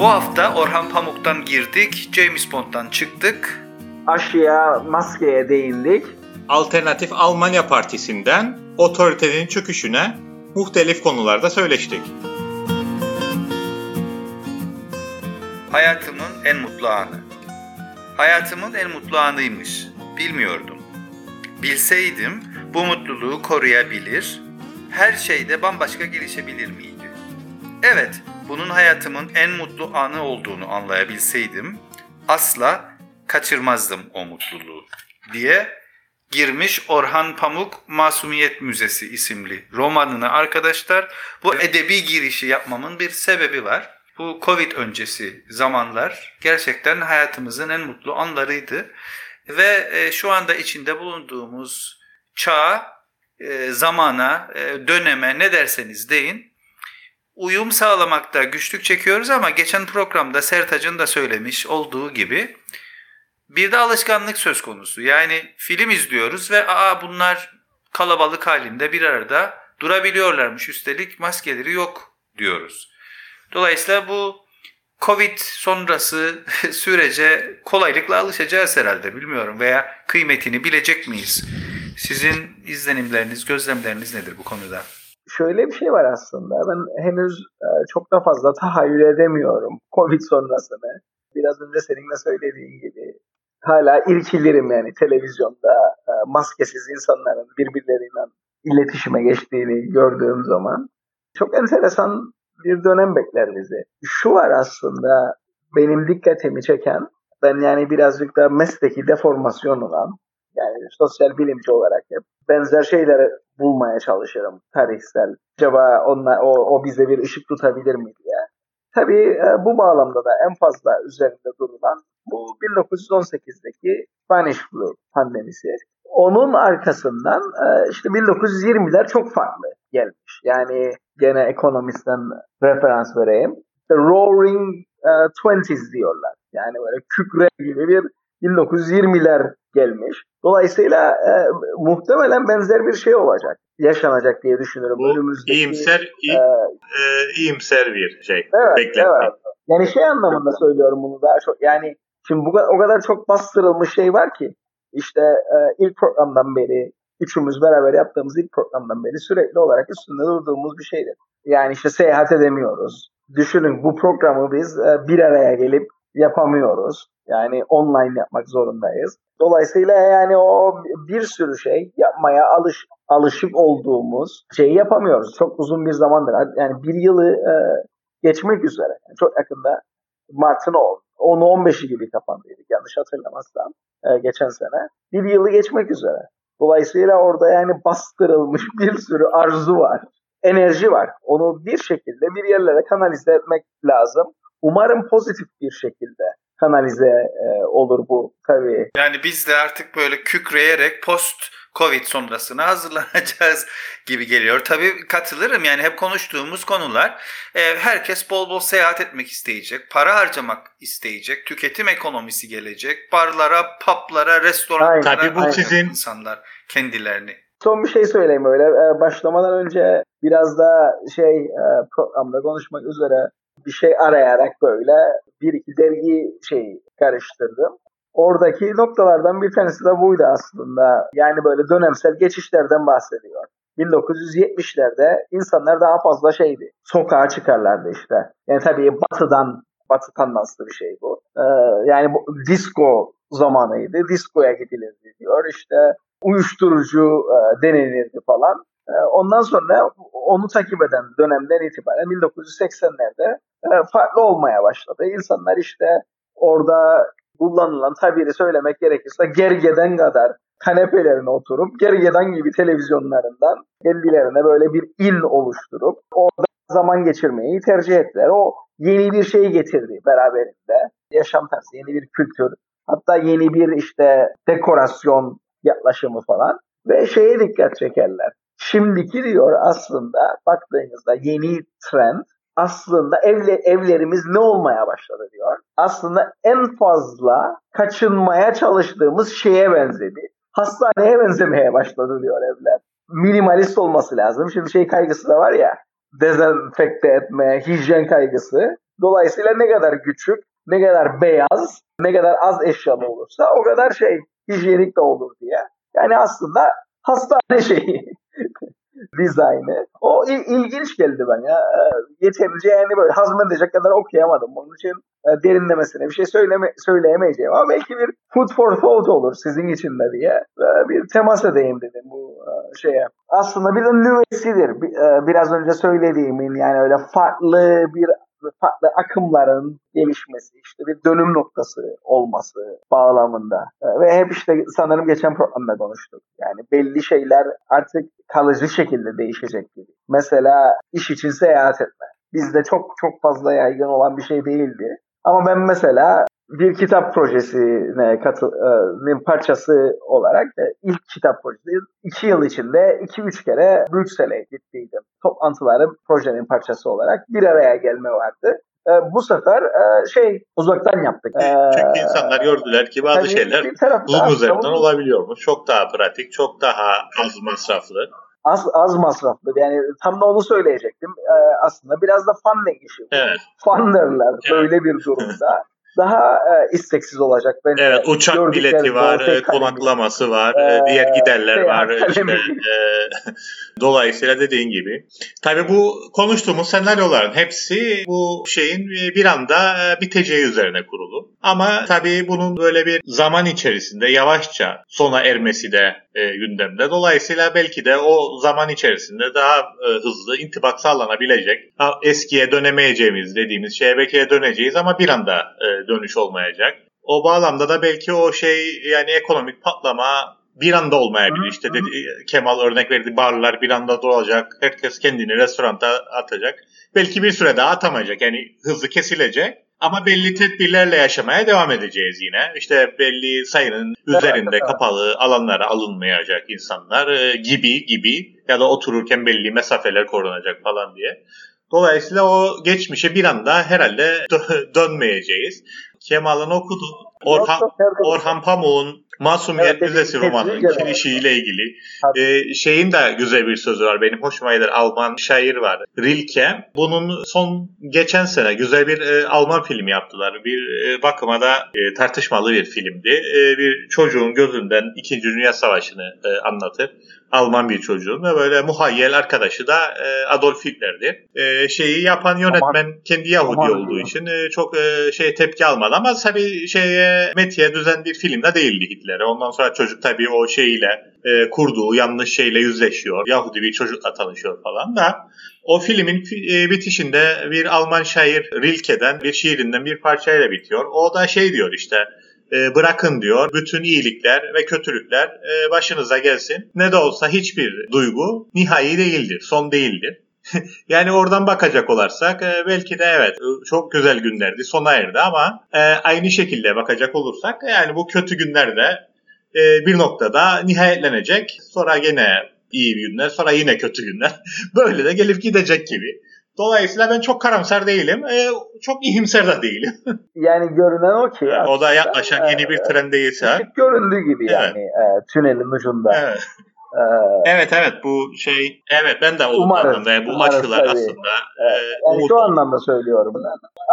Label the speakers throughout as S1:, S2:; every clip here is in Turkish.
S1: Bu hafta Orhan Pamuk'tan girdik, James Bond'dan çıktık.
S2: Aşıya, maskeye değindik.
S3: Alternatif Almanya Partisi'nden otoritenin çöküşüne muhtelif konularda söyleştik.
S1: Hayatımın en mutlu anı. Hayatımın en mutlu anıymış. Bilmiyordum. Bilseydim bu mutluluğu koruyabilir, her şeyde bambaşka gelişebilir miydi? Evet, bunun hayatımın en mutlu anı olduğunu anlayabilseydim asla kaçırmazdım o mutluluğu diye girmiş Orhan Pamuk Masumiyet Müzesi isimli romanını arkadaşlar. Bu edebi girişi yapmamın bir sebebi var. Bu Covid öncesi zamanlar gerçekten hayatımızın en mutlu anlarıydı. Ve e, şu anda içinde bulunduğumuz çağa, e, zamana, e, döneme ne derseniz deyin uyum sağlamakta güçlük çekiyoruz ama geçen programda Sertac'ın da söylemiş olduğu gibi bir de alışkanlık söz konusu. Yani film izliyoruz ve aa bunlar kalabalık halinde bir arada durabiliyorlarmış. Üstelik maskeleri yok diyoruz. Dolayısıyla bu Covid sonrası sürece kolaylıkla alışacağız herhalde bilmiyorum veya kıymetini bilecek miyiz? Sizin izlenimleriniz, gözlemleriniz nedir bu konuda?
S2: Şöyle bir şey var aslında. Ben henüz e, çok da fazla tahayyül edemiyorum Covid sonrasını. Biraz önce senin de söylediğin gibi hala irkilirim yani televizyonda e, maskesiz insanların birbirleriyle iletişime geçtiğini gördüğüm zaman. Çok enteresan bir dönem bekler bizi. Şu var aslında benim dikkatimi çeken ben yani birazcık da mesleki deformasyon olan yani sosyal bilimci olarak hep benzer şeyleri bulmaya çalışırım tarihsel. Acaba onlar, o, o bize bir ışık tutabilir mi diye. Tabii e, bu bağlamda da en fazla üzerinde durulan bu 1918'deki Spanish flu pandemisi. Onun arkasından e, işte 1920'ler çok farklı gelmiş. Yani gene ekonomistten referans vereyim. The Roaring uh, Twenties diyorlar. Yani böyle kükre gibi bir 1920'ler gelmiş. Dolayısıyla e, muhtemelen benzer bir şey olacak. Yaşanacak diye düşünüyorum.
S3: Bu önümüzdeki, iyimser, iyi, e, e, iyimser bir şey. Evet, evet.
S2: Yani şey anlamında söylüyorum bunu daha çok. Yani şimdi bu o kadar çok bastırılmış şey var ki işte e, ilk programdan beri üçümüz beraber yaptığımız ilk programdan beri sürekli olarak üstünde durduğumuz bir şeydir. Yani işte seyahat edemiyoruz. Düşünün bu programı biz e, bir araya gelip yapamıyoruz. Yani online yapmak zorundayız. Dolayısıyla yani o bir sürü şey yapmaya alış alışık olduğumuz şeyi yapamıyoruz. Çok uzun bir zamandır. Yani bir yılı e, geçmek üzere. Yani çok yakında Mart'ın 10'u 15'i gibi kapandıydık yanlış hatırlamazsam e, geçen sene. Bir yılı geçmek üzere. Dolayısıyla orada yani bastırılmış bir sürü arzu var. Enerji var. Onu bir şekilde bir yerlere kanalize etmek lazım. Umarım pozitif bir şekilde kanalize e, olur bu tabii.
S1: Yani biz de artık böyle kükreyerek post Covid sonrasına hazırlanacağız gibi geliyor. Tabii katılırım yani hep konuştuğumuz konular. E, herkes bol bol seyahat etmek isteyecek, para harcamak isteyecek, tüketim ekonomisi gelecek, barlara, publara, restoranlara
S3: Tabii bu sizin
S1: insanlar kendilerini.
S2: Son bir şey söyleyeyim öyle. E, başlamadan önce biraz da şey e, programda konuşmak üzere bir şey arayarak böyle bir iki dergi şey karıştırdım. Oradaki noktalardan bir tanesi de buydu aslında. Yani böyle dönemsel geçişlerden bahsediyor. 1970'lerde insanlar daha fazla şeydi. Sokağa çıkarlardı işte. Yani tabii batıdan batı tandanslı bir şey bu. Ee, yani bu disco zamanıydı. Diskoya gidilirdi diyor. İşte uyuşturucu e, denenirdi falan. E, ondan sonra onu takip eden dönemden itibaren 1980'lerde e, farklı olmaya başladı. İnsanlar işte orada kullanılan tabiri söylemek gerekirse gergeden kadar kanepelerine oturup gergeden gibi televizyonlarından kendilerine böyle bir il oluşturup orada zaman geçirmeyi tercih ettiler. O yeni bir şey getirdi beraberinde. Yaşam tarzı, yeni bir kültür, hatta yeni bir işte dekorasyon yaklaşımı falan ve şeye dikkat çekerler. Şimdiki diyor aslında baktığınızda yeni trend aslında evle, evlerimiz ne olmaya başladı diyor. Aslında en fazla kaçınmaya çalıştığımız şeye benzedi. Hastaneye benzemeye başladı diyor evler. Minimalist olması lazım. Şimdi şey kaygısı da var ya dezenfekte etme, hijyen kaygısı. Dolayısıyla ne kadar küçük, ne kadar beyaz, ne kadar az eşyalı olursa o kadar şey hijyenik de olur diye. Yani aslında hastane şeyi dizaynı. O il, ilginç geldi ben ya. E, yeterince yani böyle hazmedecek kadar okuyamadım. Onun için e, derinlemesine bir şey söyleme, söyleyemeyeceğim ama belki bir food for thought olur sizin için de diye bir temas edeyim dedim bu e, şeye. Aslında bir de nüvesidir. E, biraz önce söylediğimin yani öyle farklı bir farklı akımların gelişmesi, işte bir dönüm noktası olması bağlamında. E, ve hep işte sanırım geçen programda konuştuk. Yani belli şeyler artık kalıcı şekilde değişecek gibi. Mesela iş için seyahat etme. Bizde çok çok fazla yaygın olan bir şey değildi. Ama ben mesela bir kitap projesine katılın parçası olarak e, ilk kitap projesi iki yıl içinde iki üç kere Brüksel'e gittiydim. Toplantıların projenin parçası olarak bir araya gelme vardı. E, bu sefer e, şey uzaktan yaptık.
S3: Çünkü insanlar gördüler ki bazı şeyler Zoom üzerinden olabiliyormuş. Çok daha pratik, çok daha az masraflı
S2: az az masraflı. Yani tam da onu söyleyecektim. Ee, aslında biraz da funding işi.
S3: Evet.
S2: Funderlar evet. böyle bir durumda daha e, isteksiz olacak.
S3: Bence. Evet uçak bileti var, e, konaklaması var, ee, diğer giderler var. Işte, e, dolayısıyla dediğin gibi. Tabii bu konuştuğumuz senaryoların hepsi bu şeyin bir anda biteceği üzerine kurulu. Ama tabii bunun böyle bir zaman içerisinde yavaşça sona ermesi de e, gündemde. Dolayısıyla belki de o zaman içerisinde daha e, hızlı intibak sağlanabilecek, eskiye dönemeyeceğimiz dediğimiz şebekeye döneceğiz ama bir anda e, dönüş olmayacak. O bağlamda da belki o şey yani ekonomik patlama bir anda olmayabilir. İşte dedi, Kemal örnek verdi barlar bir anda dolacak. Herkes kendini restoranta atacak. Belki bir süre daha atamayacak. Yani hızlı kesilecek. Ama belli tedbirlerle yaşamaya devam edeceğiz yine. İşte belli sayının üzerinde kapalı alanlara alınmayacak insanlar e, gibi gibi ya da otururken belli mesafeler korunacak falan diye. Dolayısıyla o geçmişe bir anda herhalde dö- dönmeyeceğiz. Kemal'ın okudu. Orhan, Orhan Pamuk'un Masumiyet evet, Müzesi romanının kirişiyle ilgili. Ee, şeyin de güzel bir sözü var. Benim hoşuma gider. Alman şair var. Rilke. Bunun son geçen sene güzel bir e, Alman filmi yaptılar. Bir e, bakıma da e, tartışmalı bir filmdi. E, bir çocuğun gözünden 2. Dünya Savaşı'nı e, anlatır. Alman bir çocuğun ve böyle muhayyel arkadaşı da e, Adolf Hitler'di. E, şeyi yapan yönetmen Aman. kendi Yahudi Aman. olduğu için e, çok e, şey tepki almadı ama tabii şeye Metiye düzen bir filmde değildi Hitler'e. Ondan sonra çocuk tabii o şeyle e, kurduğu yanlış şeyle yüzleşiyor. Yahudi bir çocukla tanışıyor falan da o filmin e, bitişinde bir Alman şair Rilke'den bir şiirinden bir parçayla bitiyor. O da şey diyor işte e, bırakın diyor. Bütün iyilikler ve kötülükler e, başınıza gelsin. Ne de olsa hiçbir duygu nihai değildir, son değildir. yani oradan bakacak olarsak e, belki de evet çok güzel günlerdi sona erdi ama aynı şekilde bakacak olursak yani bu kötü günlerde bir noktada nihayetlenecek. Sonra gene iyi günler sonra yine kötü günler. Böyle de gelip gidecek gibi. Dolayısıyla ben çok karamsar değilim. E, çok ihimser de değilim.
S2: yani görünen o ki.
S3: o da yaklaşan yeni bir trend değilse.
S2: Işık göründüğü gibi evet. yani e, tünelin ucunda.
S3: Evet. Ee, evet evet bu şey evet ben de o anlamda bu aşılar tabii. aslında.
S2: Evet. E, yani şu anlamda söylüyorum.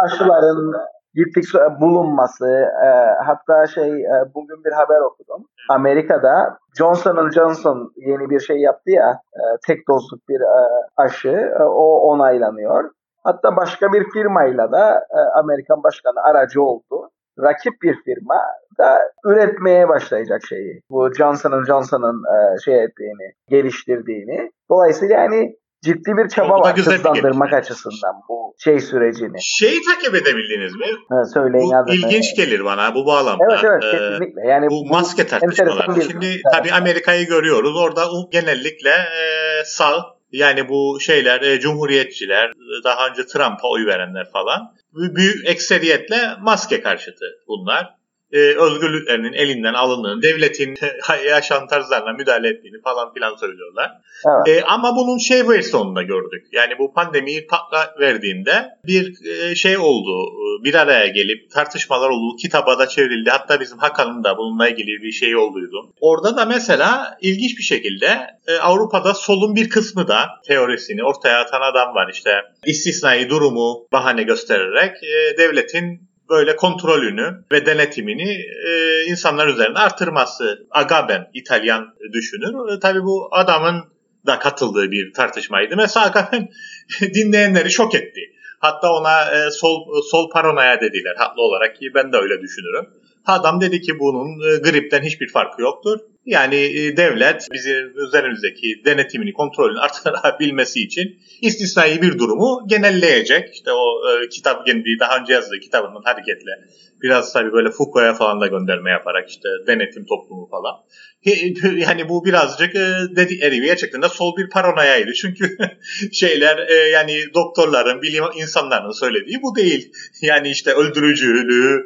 S2: Aşıların gittik bulunması e, hatta şey e, bugün bir haber okudum. Amerika'da Johnson Johnson yeni bir şey yaptı ya e, tek dozluk bir e, aşı e, o onaylanıyor. Hatta başka bir firmayla da e, Amerikan başkanı aracı oldu. Rakip bir firma da üretmeye başlayacak şeyi. Bu Johnson Johnson'ın e, şey ettiğini, geliştirdiğini. Dolayısıyla yani ciddi bir çaba var hızlandırmak açısından bu şey sürecini.
S3: Şeyi takip edebildiniz mi?
S2: Ha, söyleyin.
S3: Bu ilginç gelir bana bu bağlamda.
S2: Evet evet ee, kesinlikle. Yani
S3: bu, bu maske tartışmaları. Şimdi evet. tabii Amerika'yı görüyoruz. Orada genellikle e, sağ yani bu şeyler e, cumhuriyetçiler daha önce Trump'a oy verenler falan büyük ekseriyetle maske karşıtı bunlar. E, özgürlüklerinin elinden alındığını, devletin yaşam tarzlarına müdahale ettiğini falan filan söylüyorlar. Evet. E, ama bunun şey versiyonunda gördük. Yani bu pandemiyi patla verdiğinde bir e, şey oldu. Bir araya gelip tartışmalar oldu. Kitaba da çevrildi. Hatta bizim Hakan'ın da bununla ilgili bir şey olduydu. Orada da mesela ilginç bir şekilde e, Avrupa'da solun bir kısmı da teorisini ortaya atan adam var. İşte istisnai durumu bahane göstererek e, devletin böyle kontrolünü ve denetimini e, insanlar üzerine artırması. Agaben İtalyan düşünür. E, tabii bu adamın da katıldığı bir tartışmaydı. Mesela Agaben dinleyenleri şok etti. Hatta ona e, sol sol paranoya dediler haklı olarak ki ben de öyle düşünürüm. Adam dedi ki bunun e, gripten hiçbir farkı yoktur. Yani e, devlet bizim üzerimizdeki denetimini, kontrolünü artırabilmesi için istisnai bir durumu genelleyecek. İşte o e, kitap kendi daha önce yazdığı kitabından hareketle biraz tabii böyle Foucault'a falan da gönderme yaparak işte denetim toplumu falan. Yani bu birazcık e, dedikleri gerçekten de sol bir paranoyaydı. Çünkü şeyler e, yani doktorların, bilim insanların söylediği bu değil. Yani işte öldürücülüğü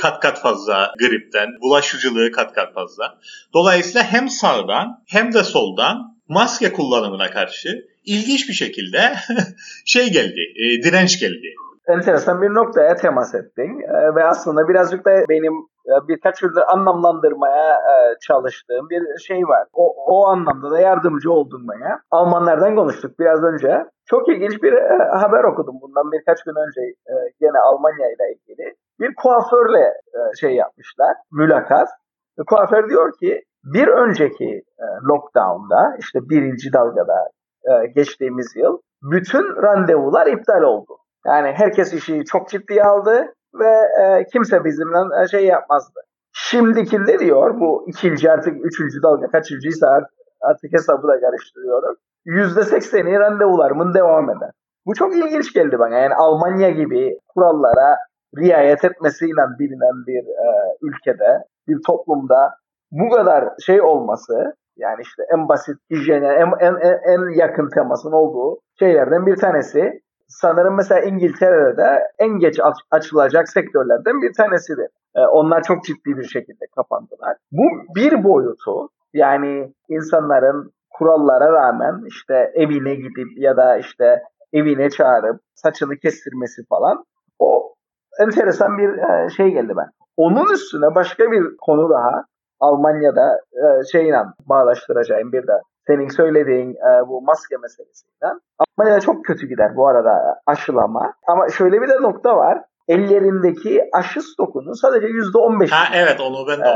S3: kat kat fazla gripten, bulaşıcılığı kat kat fazla. Dolayısıyla hem sağdan hem de soldan maske kullanımına karşı ilginç bir şekilde şey geldi, e, direnç geldi.
S2: Enteresan bir noktaya temas ettin e, ve aslında birazcık da benim e, birkaç yıldır anlamlandırmaya e, çalıştığım bir şey var. O, o anlamda da yardımcı oldum bana. Almanlardan konuştuk biraz önce. Çok ilginç bir e, haber okudum bundan birkaç gün önce e, gene Almanya ile ilgili. Bir kuaförle e, şey yapmışlar, mülakat. Kuaför diyor ki bir önceki e, lockdown'da işte birinci dalgada e, geçtiğimiz yıl bütün randevular iptal oldu. Yani herkes işi çok ciddiye aldı ve e, kimse bizimle şey yapmazdı. Şimdikinde diyor bu ikinci artık üçüncü dalga kaçıncıysa artık, artık hesabı da karıştırıyorum. Yüzde sekseni randevularımın devam eder. Bu çok ilginç geldi bana. Yani Almanya gibi kurallara riayet etmesiyle bilinen bir e, ülkede, bir toplumda bu kadar şey olması yani işte en basit hijyene, en, en, en yakın temasın olduğu şeylerden bir tanesi. Sanırım mesela İngiltere'de en geç aç, açılacak sektörlerden bir tanesidir. Ee, onlar çok ciddi bir şekilde kapandılar. Bu bir boyutu yani insanların kurallara rağmen işte evine gidip ya da işte evine çağırıp saçını kestirmesi falan o enteresan bir e, şey geldi ben. Onun üstüne başka bir konu daha Almanya'da e, şeyle bağlaştıracağım bir de senin söylediğin e, bu maske meselesinden. Almanya'da çok kötü gider bu arada aşılama. Ama şöyle bir de nokta var. Ellerindeki aşı stokunun sadece %15
S3: ha, evet onu ben de e,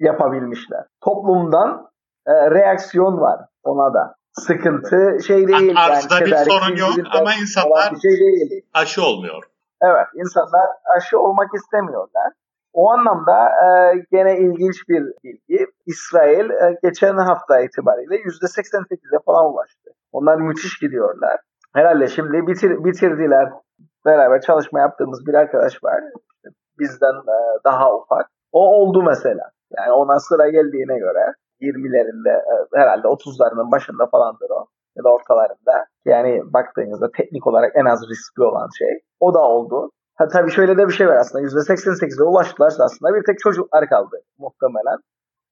S2: yapabilmişler. Toplumdan e, reaksiyon var ona da. Sıkıntı şey değil.
S3: Arzda yani, bir sorun yok ama insanlar bir şey değil. aşı olmuyor.
S2: Evet insanlar aşı olmak istemiyorlar. O anlamda e, gene ilginç bir bilgi. İsrail e, geçen hafta itibariyle %88'e falan ulaştı. Onlar müthiş gidiyorlar. Herhalde şimdi bitir, bitirdiler. Beraber çalışma yaptığımız bir arkadaş var. Bizden e, daha ufak. O oldu mesela. Yani ona sıra geldiğine göre 20'lerinde e, herhalde 30'larının başında falandır o ya da ortalarında. Yani baktığınızda teknik olarak en az riskli olan şey. O da oldu. Ha, tabii şöyle de bir şey var aslında. %88'e ulaştılarsa aslında bir tek çocuklar kaldı muhtemelen.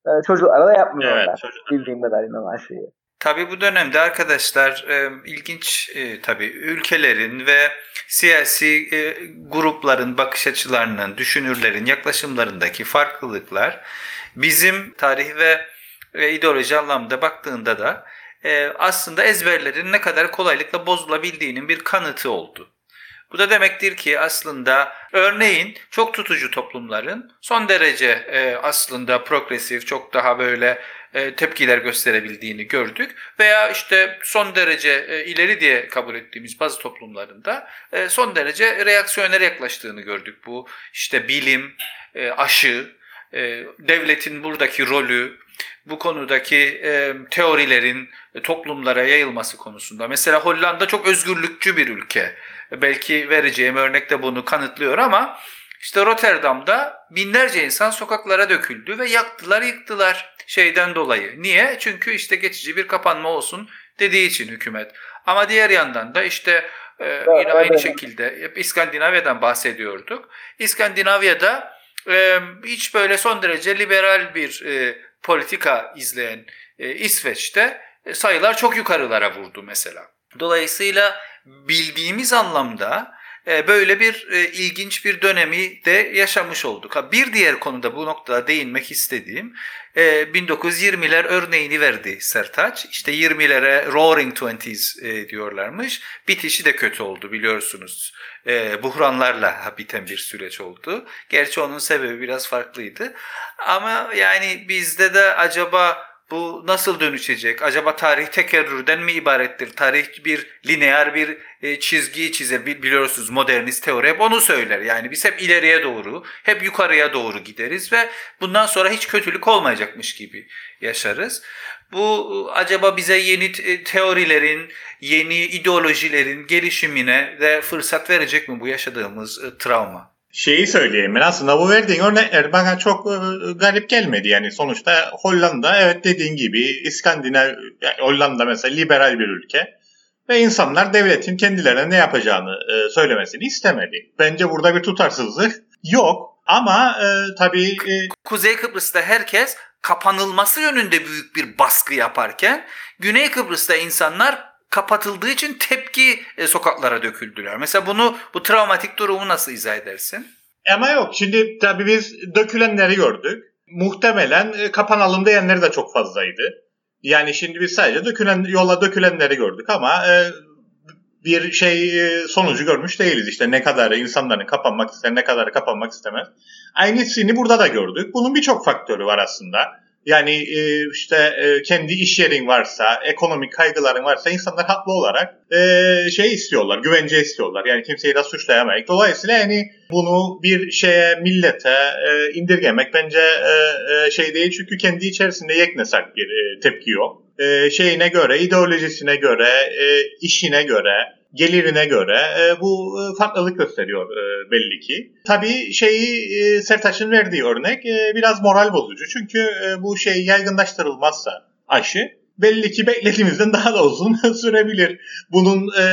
S2: Ee, çocuklara da yapmıyorlar. Evet. Bildiğim kadarıyla aşıyı.
S1: Tabii bu dönemde arkadaşlar e, ilginç e, tabii ülkelerin ve siyasi e, grupların bakış açılarının, düşünürlerin yaklaşımlarındaki farklılıklar bizim tarih ve, ve ideoloji anlamda baktığında da e, aslında ezberlerin ne kadar kolaylıkla bozulabildiğinin bir kanıtı oldu. Bu da demektir ki aslında örneğin çok tutucu toplumların son derece e, aslında progresif, çok daha böyle e, tepkiler gösterebildiğini gördük. Veya işte son derece e, ileri diye kabul ettiğimiz bazı toplumlarında e, son derece reaksiyoner yaklaştığını gördük. Bu işte bilim, aşı, devletin buradaki rolü, bu konudaki teorilerin toplumlara yayılması konusunda. Mesela Hollanda çok özgürlükçü bir ülke. Belki vereceğim örnek de bunu kanıtlıyor ama işte Rotterdam'da binlerce insan sokaklara döküldü ve yaktılar yıktılar şeyden dolayı. Niye? Çünkü işte geçici bir kapanma olsun dediği için hükümet. Ama diğer yandan da işte e, yine aynı şekilde İskandinavya'dan bahsediyorduk. İskandinavya'da e, hiç böyle son derece liberal bir e, politika izleyen e, İsveç'te e, sayılar çok yukarılara vurdu mesela. Dolayısıyla bildiğimiz anlamda e, böyle bir e, ilginç bir dönemi de yaşamış olduk. Bir diğer konuda bu noktada değinmek istediğim 1920'ler örneğini verdi Sertaç. İşte 20'lere Roaring Twenties diyorlarmış. Bitişi de kötü oldu biliyorsunuz. Buhranlarla biten bir süreç oldu. Gerçi onun sebebi biraz farklıydı. Ama yani bizde de acaba bu nasıl dönüşecek? Acaba tarih tekerrürden mi ibarettir? Tarih bir lineer bir e, çizgi çizer. Biliyorsunuz modernist teori hep onu söyler. Yani biz hep ileriye doğru, hep yukarıya doğru gideriz ve bundan sonra hiç kötülük olmayacakmış gibi yaşarız. Bu acaba bize yeni e, teorilerin, yeni ideolojilerin gelişimine de fırsat verecek mi bu yaşadığımız e, travma?
S3: Şeyi söyleyeyim. Ben aslında bu verdiğin örnekler bana çok e, garip gelmedi. Yani sonuçta Hollanda evet dediğin gibi İskandinav yani Hollanda mesela liberal bir ülke ve insanlar devletin kendilerine ne yapacağını e, söylemesini istemedi. Bence burada bir tutarsızlık yok. Ama e, tabii e,
S1: Kuzey Kıbrıs'ta herkes kapanılması yönünde büyük bir baskı yaparken Güney Kıbrıs'ta insanlar kapatıldığı için tepki e, sokaklara döküldüler. Mesela bunu bu travmatik durumu nasıl izah edersin?
S3: Ama yok şimdi tabii biz dökülenleri gördük. Muhtemelen e, kapanalım diyenleri de çok fazlaydı. Yani şimdi biz sadece dökülen yola dökülenleri gördük ama e, bir şey e, sonucu görmüş değiliz. İşte ne kadar insanların kapanmak ister, ne kadar kapanmak istemez. Aynısını burada da gördük. Bunun birçok faktörü var aslında. Yani e, işte e, kendi iş yerin varsa, ekonomik kaygıların varsa insanlar haklı olarak e, şey istiyorlar, güvence istiyorlar. Yani kimseyi de suçlayamayız. Dolayısıyla yani bunu bir şeye, millete e, indirgemek bence e, e, şey değil. Çünkü kendi içerisinde yeknesak bir e, tepki yok. E, şeyine göre, ideolojisine göre, e, işine göre, gelirine göre e, bu e, farklılık gösteriyor e, belli ki. Tabii şeyi e, Sertaç'ın verdiği örnek e, biraz moral bozucu. Çünkü e, bu şey yaygınlaştırılmazsa aşı belli ki beklediğimizden daha da uzun sürebilir. Bunun e,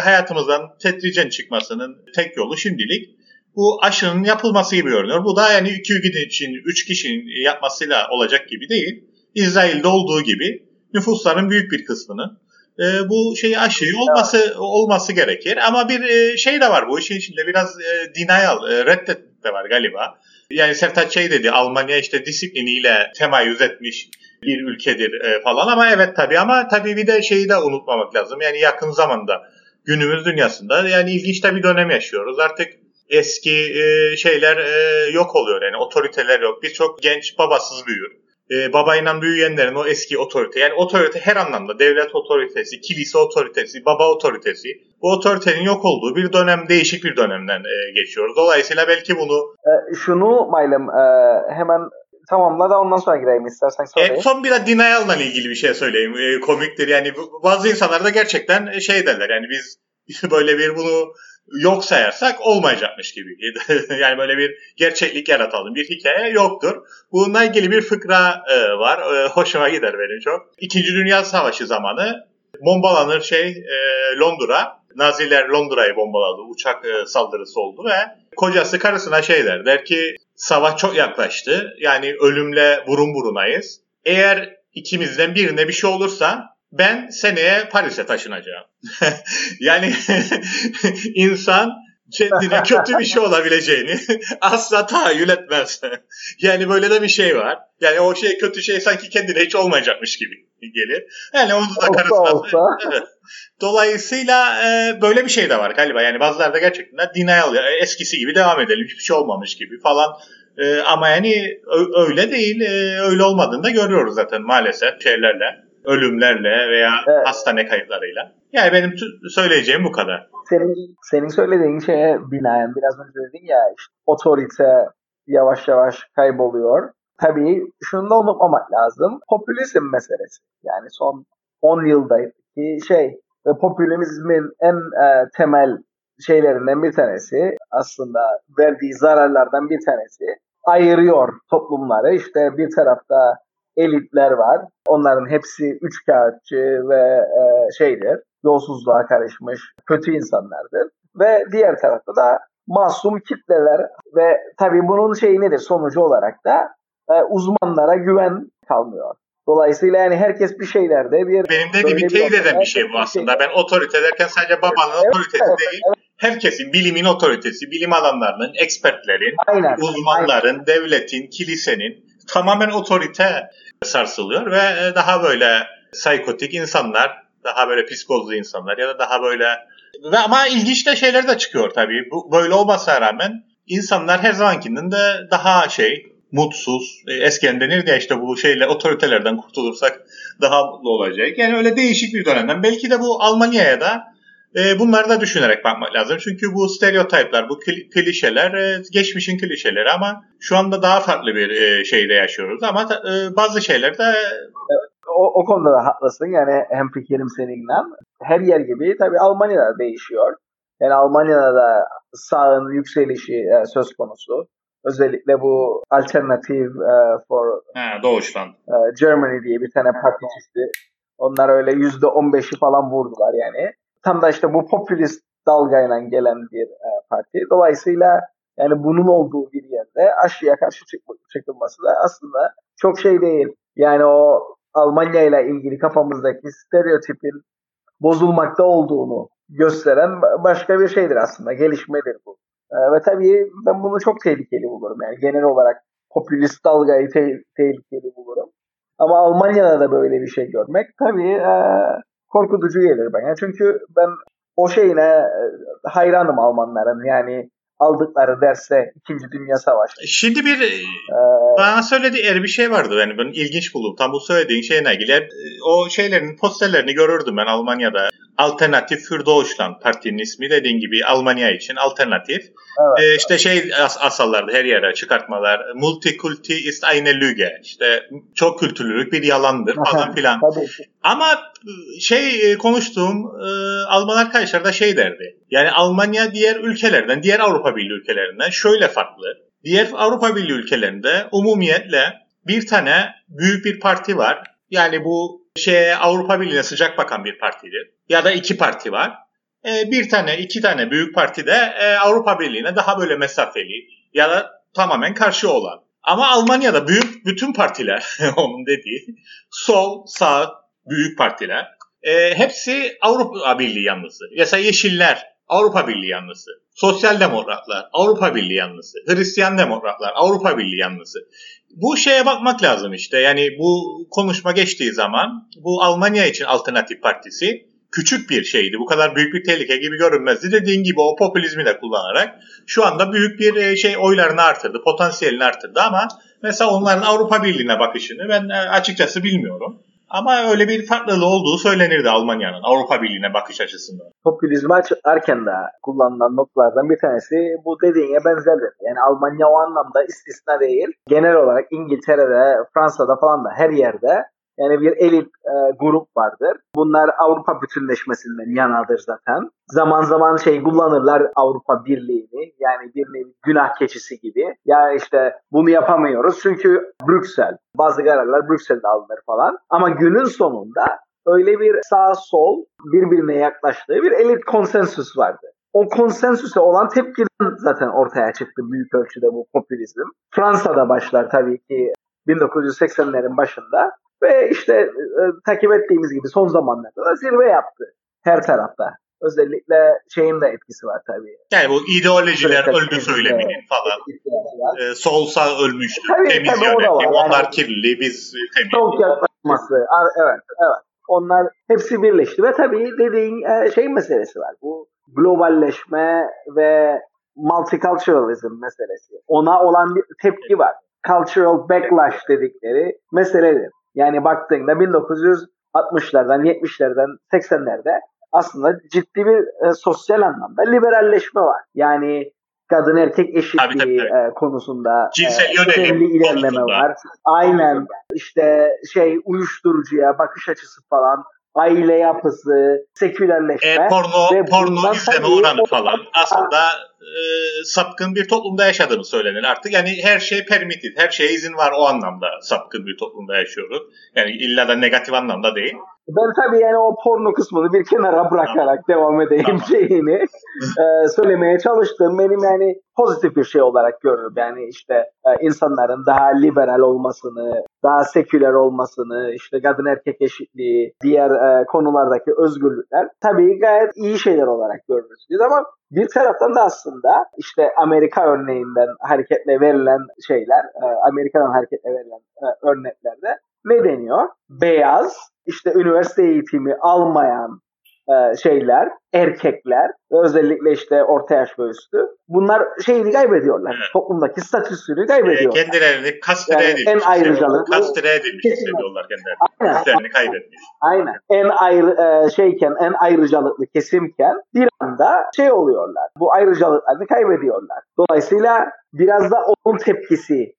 S3: hayatımızdan tetricen çıkmasının tek yolu şimdilik bu aşının yapılması gibi görünüyor. Bu da yani iki ülke için, üç kişinin yapmasıyla olacak gibi değil. İsrail'de olduğu gibi nüfusların büyük bir kısmını e, bu şeyi aşıyı olması olması gerekir. Ama bir e, şey de var bu işin içinde biraz e, denial, e, reddet de var galiba. Yani Sertaç şey dedi Almanya işte disipliniyle temayüz etmiş bir ülkedir e, falan ama evet tabii ama tabii bir de şeyi de unutmamak lazım. Yani yakın zamanda günümüz dünyasında yani ilginç de bir dönem yaşıyoruz. Artık eski e, şeyler e, yok oluyor yani otoriteler yok. Birçok genç babasız büyür e, babayla büyüyenlerin o eski otorite yani otorite her anlamda devlet otoritesi, kilise otoritesi, baba otoritesi bu otoritenin yok olduğu bir dönem değişik bir dönemden e, geçiyoruz. Dolayısıyla belki bunu
S2: e, şunu Maylem e, hemen tamamla da ondan sonra gireyim istersen
S3: sorayım. E, son biraz denial'la ilgili bir şey söyleyeyim. E, komiktir yani bazı insanlar da gerçekten şey derler yani biz böyle bir bunu yok sayarsak olmayacakmış gibi. yani böyle bir gerçeklik yaratalım. Bir hikaye yoktur. Bununla ilgili bir fıkra e, var. E, hoşuma gider benim çok. İkinci Dünya Savaşı zamanı bombalanır şey e, Londra. Naziler Londra'yı bombaladı. Uçak e, saldırısı oldu ve kocası karısına şey der. Der ki savaş çok yaklaştı. Yani ölümle burun burunayız. Eğer ikimizden birine bir şey olursa ben seneye Paris'e taşınacağım. yani insan kendine kötü bir şey olabileceğini asla tahayyül etmez. yani böyle de bir şey var. Yani o şey kötü şey sanki kendine hiç olmayacakmış gibi gelir. Yani onu da karısına... Evet. Dolayısıyla e, böyle bir şey de var galiba. Yani bazılarda gerçekten denial eskisi gibi devam edelim. Hiçbir şey olmamış gibi falan. E, ama yani öyle değil. E, öyle olmadığını da görüyoruz zaten maalesef şeylerle ölümlerle veya evet. hastane kayıplarıyla. Yani benim söyleyeceğim bu kadar.
S2: Senin senin söylediğin şeye binaen biraz önce dedin ya işte, otorite yavaş yavaş kayboluyor. Tabii şunu da unutmamak lazım. Popülizm meselesi. Yani son 10 yıldaki şey ve popülizmin en e, temel şeylerinden bir tanesi aslında verdiği zararlardan bir tanesi ayırıyor toplumları. İşte bir tarafta elitler var. Onların hepsi üç kağıtçı ve e, şeydir, yolsuzluğa karışmış kötü insanlardır. Ve diğer tarafta da masum kitleler ve tabii bunun şeyi nedir sonucu olarak da e, uzmanlara güven kalmıyor. Dolayısıyla yani herkes bir şeylerde bir...
S3: Benim dediğim bir teyit eden bir şey bu aslında. Ben otorite derken sadece babanın evet, otoritesi evet, değil. Evet. Herkesin, bilimin otoritesi, bilim adamlarının, ekspertlerin, aynen, uzmanların, aynen. devletin, kilisenin tamamen otorite sarsılıyor ve e, daha böyle psikotik insanlar, daha böyle psikozlu insanlar ya da daha böyle ve ama ilginç de şeyler de çıkıyor tabii. Bu böyle olmasına rağmen insanlar her zamankinden de daha şey mutsuz. E, eskiden denirdi ya işte bu şeyle otoritelerden kurtulursak daha mutlu olacak. Yani öyle değişik bir dönemden. Belki de bu Almanya'ya da e, bunları da düşünerek bakmak lazım. Çünkü bu stereotipler, bu klişeler e, geçmişin klişeleri ama şu anda daha farklı bir e, şeyde yaşıyoruz. Ama e, bazı şeyler de
S2: o, o konuda da haklısın. Yani hem fikrim seninle. Her yer gibi tabii Almanya'da değişiyor. Yani Almanya'da da sağın yükselişi e, söz konusu. Özellikle bu Alternative uh, for
S3: He, Doğuştan.
S2: Uh, Germany diye bir tane parti çıktı. Onlar öyle %15'i falan vurdular yani. Tam da işte bu popülist dalgayla gelen bir uh, parti. Dolayısıyla yani bunun olduğu bir yerde aşıya karşı çık çıkılması da aslında çok şey değil. Yani o Almanya ile ilgili kafamızdaki stereotipin bozulmakta olduğunu gösteren başka bir şeydir aslında. Gelişmedir bu. Ee, ve tabii ben bunu çok tehlikeli bulurum. Yani genel olarak popülist dalgayı te- tehlikeli bulurum. Ama Almanya'da da böyle bir şey görmek tabii e, korkutucu gelir bana. Çünkü ben o şeyine e, hayranım Almanların. Yani aldıkları derse 2. Dünya Savaşı.
S3: Şimdi bir ee, bana söylediği er bir şey vardı yani ben ilginç buldum. Tam bu söylediğin şeyle ilgili. E, o şeylerin posterlerini görürdüm ben Almanya'da. Alternatif für Deutschland partinin ismi dediğin gibi Almanya için alternatif. Evet. Ee, işte şey as asallardı her yere çıkartmalar. Multikulti ist eine Lüge. İşte çok kültürlülük bir yalandır falan filan. Ama şey e, konuştuğum e, Alman arkadaşlar da şey derdi. Yani Almanya diğer ülkelerden, diğer Avrupa Birliği ülkelerinden şöyle farklı. Diğer Avrupa Birliği ülkelerinde umumiyetle bir tane büyük bir parti var. Yani bu şey Avrupa Birliği'ne sıcak bakan bir partidir. Ya da iki parti var. E, bir tane, iki tane büyük parti de e, Avrupa Birliği'ne daha böyle mesafeli ya da tamamen karşı olan. Ama Almanya'da büyük bütün partiler, onun dediği, sol, sağ, büyük partiler, e, hepsi Avrupa Birliği yanlısı. Mesela Yeşiller, Avrupa Birliği yanlısı. Sosyal Demokratlar, Avrupa Birliği yanlısı. Hristiyan Demokratlar, Avrupa Birliği yanlısı. Bu şeye bakmak lazım işte. Yani bu konuşma geçtiği zaman bu Almanya için Alternatif Partisi küçük bir şeydi. Bu kadar büyük bir tehlike gibi görünmezdi. Dediğin gibi o popülizmi de kullanarak şu anda büyük bir e, şey oylarını artırdı, potansiyelini artırdı ama mesela onların Avrupa Birliği'ne bakışını ben e, açıkçası bilmiyorum. Ama öyle bir farklılığı olduğu söylenirdi Almanya'nın Avrupa Birliği'ne bakış açısından.
S2: Popülizmi açıklarken de kullanılan noktalardan bir tanesi bu dediğine benzerdir. Yani Almanya o anlamda istisna değil. Genel olarak İngiltere'de, Fransa'da falan da her yerde yani bir elit e, grup vardır. Bunlar Avrupa bütünleşmesinden yanadır zaten. Zaman zaman şey kullanırlar Avrupa Birliği'ni. Yani bir nevi günah keçisi gibi. Ya işte bunu yapamıyoruz çünkü Brüksel. Bazı kararlar Brüksel'de alınır falan. Ama günün sonunda öyle bir sağ sol birbirine yaklaştığı bir elit konsensüs vardı. O konsensüse olan tepkiden zaten ortaya çıktı büyük ölçüde bu popülizm. Fransa'da başlar tabii ki 1980'lerin başında ve işte e, takip ettiğimiz gibi son zamanlarda da zirve yaptı her tarafta. Özellikle şeyin de etkisi var tabii.
S3: Yani bu ideolojiler Sürekli öldü söyleminin falan. Ee, sol sağ ölmüştü. Tabii, temiz tabii yönetim. Yani, onlar kirli, biz temiz.
S2: Çok yaklaşması. Evet, evet. Onlar hepsi birleşti ve tabii dediğin e, şey meselesi var. Bu globalleşme ve multiculturalism meselesi. Ona olan bir tepki var. Cultural backlash dedikleri meseledir. Yani baktığında 1960'lardan, 70'lerden, 80'lerde aslında ciddi bir e, sosyal anlamda liberalleşme var. Yani kadın erkek eşitliği tabii, tabii, tabii. E, konusunda
S3: cinsel e, yönelim
S2: ilerleme konusunda. var. Aynen işte şey uyuşturucuya bakış açısı falan aile yapısı, sekülerleşme.
S3: E, porno, ve porno izleme oranı falan. Aslında e, sapkın bir toplumda yaşadığını söylenir artık. Yani her şey permitted, her şeye izin var o anlamda sapkın bir toplumda yaşıyoruz. Yani illa da negatif anlamda değil.
S2: Ben tabii yani o porno kısmını bir kenara bırakarak devam edeyim tamam. şeyini e, söylemeye çalıştım. Benim yani pozitif bir şey olarak görüyorum. Yani işte e, insanların daha liberal olmasını, daha seküler olmasını, işte kadın erkek eşitliği, diğer e, konulardaki özgürlükler tabii gayet iyi şeyler olarak görürüz biz ama bir taraftan da aslında işte Amerika örneğinden hareketle verilen şeyler, e, Amerika'dan hareketle verilen e, örneklerde ne deniyor? Beyaz, işte üniversite eğitimi almayan e, şeyler, erkekler özellikle işte orta yaş ve üstü bunlar şeyini kaybediyorlar. Evet. Toplumdaki statüsünü kaybediyorlar.
S3: E, kendilerini kastre yani edilmiş. En ayrıcalı. Kastre edilmiş hissediyorlar kendilerini. Aynen. Kendilerini kaybetmiş.
S2: Aynen. En ayrı e, şeyken, en ayrıcalıklı kesimken bir anda şey oluyorlar. Bu ayrıcalıklarını kaybediyorlar. Dolayısıyla biraz da onun tepkisi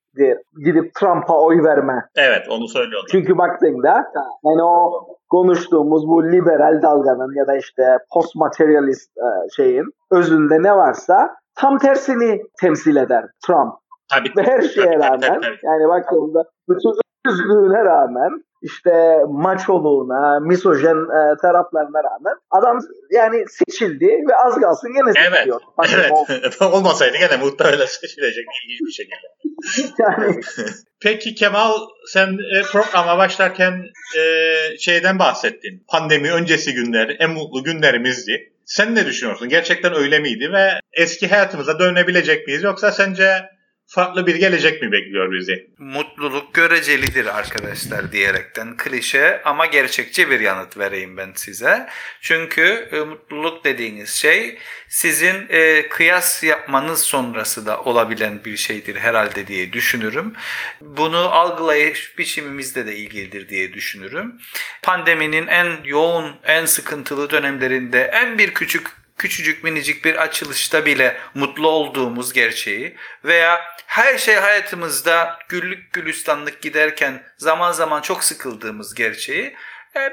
S2: gidip Trump'a oy verme.
S3: Evet onu söylüyorlar.
S2: Çünkü baktığında yani o konuştuğumuz bu liberal dalganın ya da işte post materyalist e, şeyin özünde ne varsa tam tersini temsil eder Trump.
S3: Tabii.
S2: Ve her şeye tabii, rağmen tabii, tabii. yani baktığımda bütün özgürlüğüne rağmen işte maçoluğuna, misojen e, taraflarına rağmen adam yani seçildi ve az kalsın gene
S3: seçiliyor. Evet. evet. Olmasaydı gene muhtemelen seçilecek ilginç bir şekilde. yani Peki Kemal sen e, programa başlarken e, şeyden bahsettin. Pandemi öncesi günler en mutlu günlerimizdi. Sen ne düşünüyorsun? Gerçekten öyle miydi ve eski hayatımıza dönebilecek miyiz yoksa sence farklı bir gelecek mi bekliyor bizi?
S1: Mutluluk görecelidir arkadaşlar diyerekten klişe ama gerçekçi bir yanıt vereyim ben size. Çünkü e, mutluluk dediğiniz şey sizin e, kıyas yapmanız sonrası da olabilen bir şeydir herhalde diye düşünürüm. Bunu algılayış biçimimizde de ilgilidir diye düşünürüm. Pandeminin en yoğun, en sıkıntılı dönemlerinde en bir küçük küçücük minicik bir açılışta bile mutlu olduğumuz gerçeği veya her şey hayatımızda güllük gülistanlık giderken zaman zaman çok sıkıldığımız gerçeği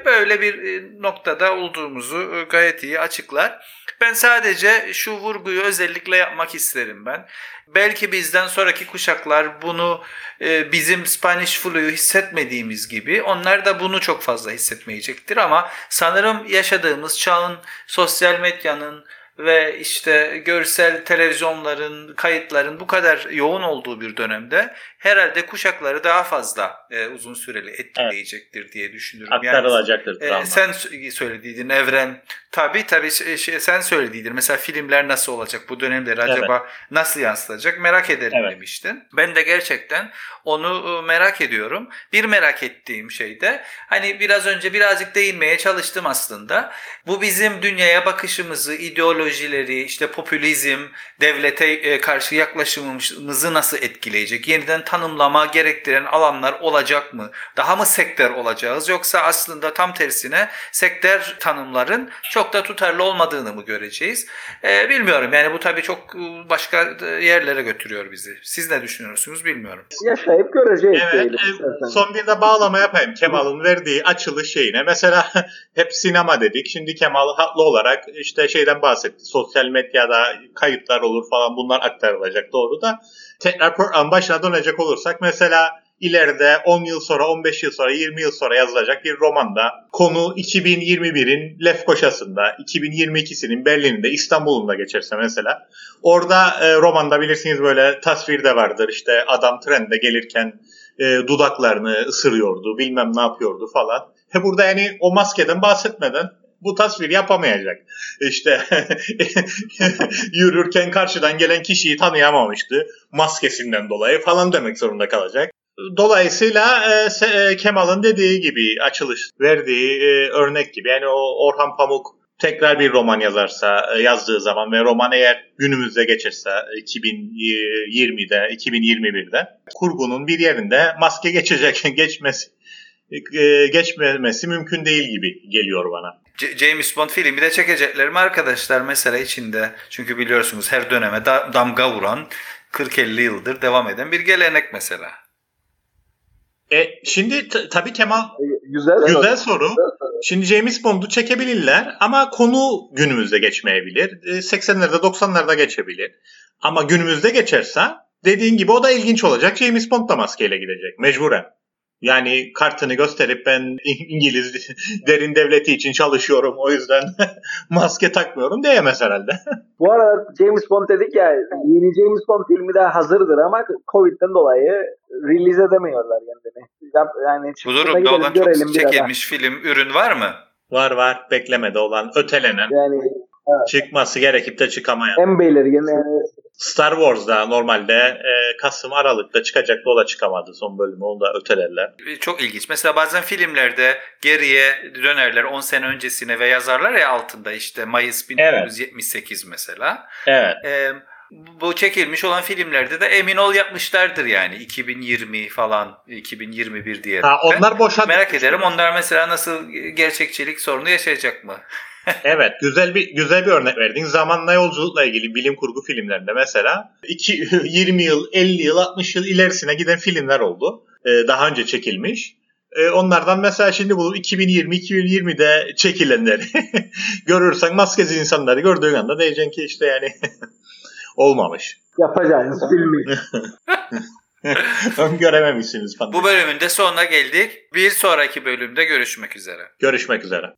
S1: böyle bir e, noktada olduğumuzu e, gayet iyi açıklar. Ben sadece şu vurguyu özellikle yapmak isterim ben. Belki bizden sonraki kuşaklar bunu bizim Spanish flu'yu hissetmediğimiz gibi onlar da bunu çok fazla hissetmeyecektir ama sanırım yaşadığımız çağın sosyal medyanın ve işte görsel televizyonların, kayıtların bu kadar yoğun olduğu bir dönemde herhalde kuşakları daha fazla e, uzun süreli etkileyecektir evet. diye düşünüyorum.
S3: Aktarılacaktır
S1: yani, e, Sen söylediydin Evren. Tabii tabii şey, şey, sen söylediydin. Mesela filmler nasıl olacak? Bu dönemleri acaba evet. nasıl yansıtacak? Merak ederim evet. demiştin. Ben de gerçekten onu e, merak ediyorum. Bir merak ettiğim şey de hani biraz önce birazcık değinmeye çalıştım aslında. Bu bizim dünyaya bakışımızı, ideolojileri, işte popülizm, devlete e, karşı yaklaşımımızı nasıl etkileyecek? Yeniden tanımlama gerektiren alanlar olacak mı? Daha mı sektör olacağız yoksa aslında tam tersine sektör tanımların çok da tutarlı olmadığını mı göreceğiz? Ee, bilmiyorum yani bu tabii çok e, başka yerlere götürüyor bizi. Siz ne düşünüyorsunuz bilmiyorum.
S2: Yaşayıp göreceğiz.
S3: Evet, e, son bir de bağlama yapayım Kemal'ın verdiği açılış şeyine. Mesela hep sinema dedik. Şimdi Kemal haklı olarak işte şeyden bahsetti. Sosyal medyada kayıtlar olur falan bunlar aktarılacak doğru da tekrar program başına dönecek olursak mesela ileride 10 yıl sonra, 15 yıl sonra, 20 yıl sonra yazılacak bir romanda konu 2021'in Lefkoşa'sında, 2022'sinin Berlin'de, İstanbul'unda geçerse mesela. Orada e, romanda bilirsiniz böyle tasvir de vardır. İşte adam trende gelirken e, dudaklarını ısırıyordu, bilmem ne yapıyordu falan. He burada yani o maskeden bahsetmeden bu tasvir yapamayacak. İşte yürürken karşıdan gelen kişiyi tanıyamamıştı maskesinden dolayı falan demek zorunda kalacak. Dolayısıyla e, e, Kemal'ın dediği gibi açılış verdiği e, örnek gibi yani o Orhan Pamuk tekrar bir roman yazarsa e, yazdığı zaman ve roman eğer günümüzde geçirse 2020'de 2021'de kurgunun bir yerinde maske geçecek geçmesi e, geçmemesi mümkün değil gibi geliyor bana.
S1: James Bond filmi de çekecekler mi arkadaşlar mesela içinde çünkü biliyorsunuz her döneme da, damga vuran 40-50 yıldır devam eden bir gelenek mesela.
S3: E, şimdi t- tabii Kemal e, güzel, güzel evet. soru. Şimdi James Bond'u çekebilirler ama konu günümüzde geçmeyebilir. 80'lerde 90'larda geçebilir. Ama günümüzde geçerse dediğin gibi o da ilginç olacak. James Bond da maskeyle gidecek mecburen. Yani kartını gösterip ben İngiliz derin devleti için çalışıyorum o yüzden maske takmıyorum diyemez herhalde.
S2: Bu arada James Bond dedik ya yeni James Bond filmi de hazırdır ama Covid'den dolayı release edemiyorlar kendini.
S1: Yani Bu durumda olan çok çekilmiş film ürün var mı?
S3: Var var beklemede olan ötelenen. Yani Evet. Çıkması gerekip de çıkamayan.
S2: En belirgin yani.
S3: Star Wars'da normalde e, Kasım Aralık'ta çıkacaktı o da çıkamadı son bölümü onu da ötelerler.
S1: Çok ilginç. Mesela bazen filmlerde geriye dönerler 10 sene öncesine ve yazarlar ya altında işte Mayıs 1978 evet. mesela.
S3: Evet.
S1: E, bu çekilmiş olan filmlerde de emin ol yapmışlardır yani 2020 falan 2021 diye.
S3: Ha, onlar boşa
S1: Merak ederim onlar mesela nasıl gerçekçilik sorunu yaşayacak mı?
S3: evet güzel bir güzel bir örnek verdin. Zamanla yolculukla ilgili bilim kurgu filmlerinde mesela 2, 20 yıl, 50 yıl, 60 yıl ilerisine giden filmler oldu. Ee, daha önce çekilmiş. Ee, onlardan mesela şimdi bu 2020-2020'de çekilenleri görürsen maskesiz insanları gördüğün anda diyeceksin ki işte yani olmamış.
S2: Yapacağınız filmi.
S3: Öngörememişsiniz falan.
S1: Bu bölümün de sonuna geldik. Bir sonraki bölümde görüşmek üzere.
S3: Görüşmek üzere.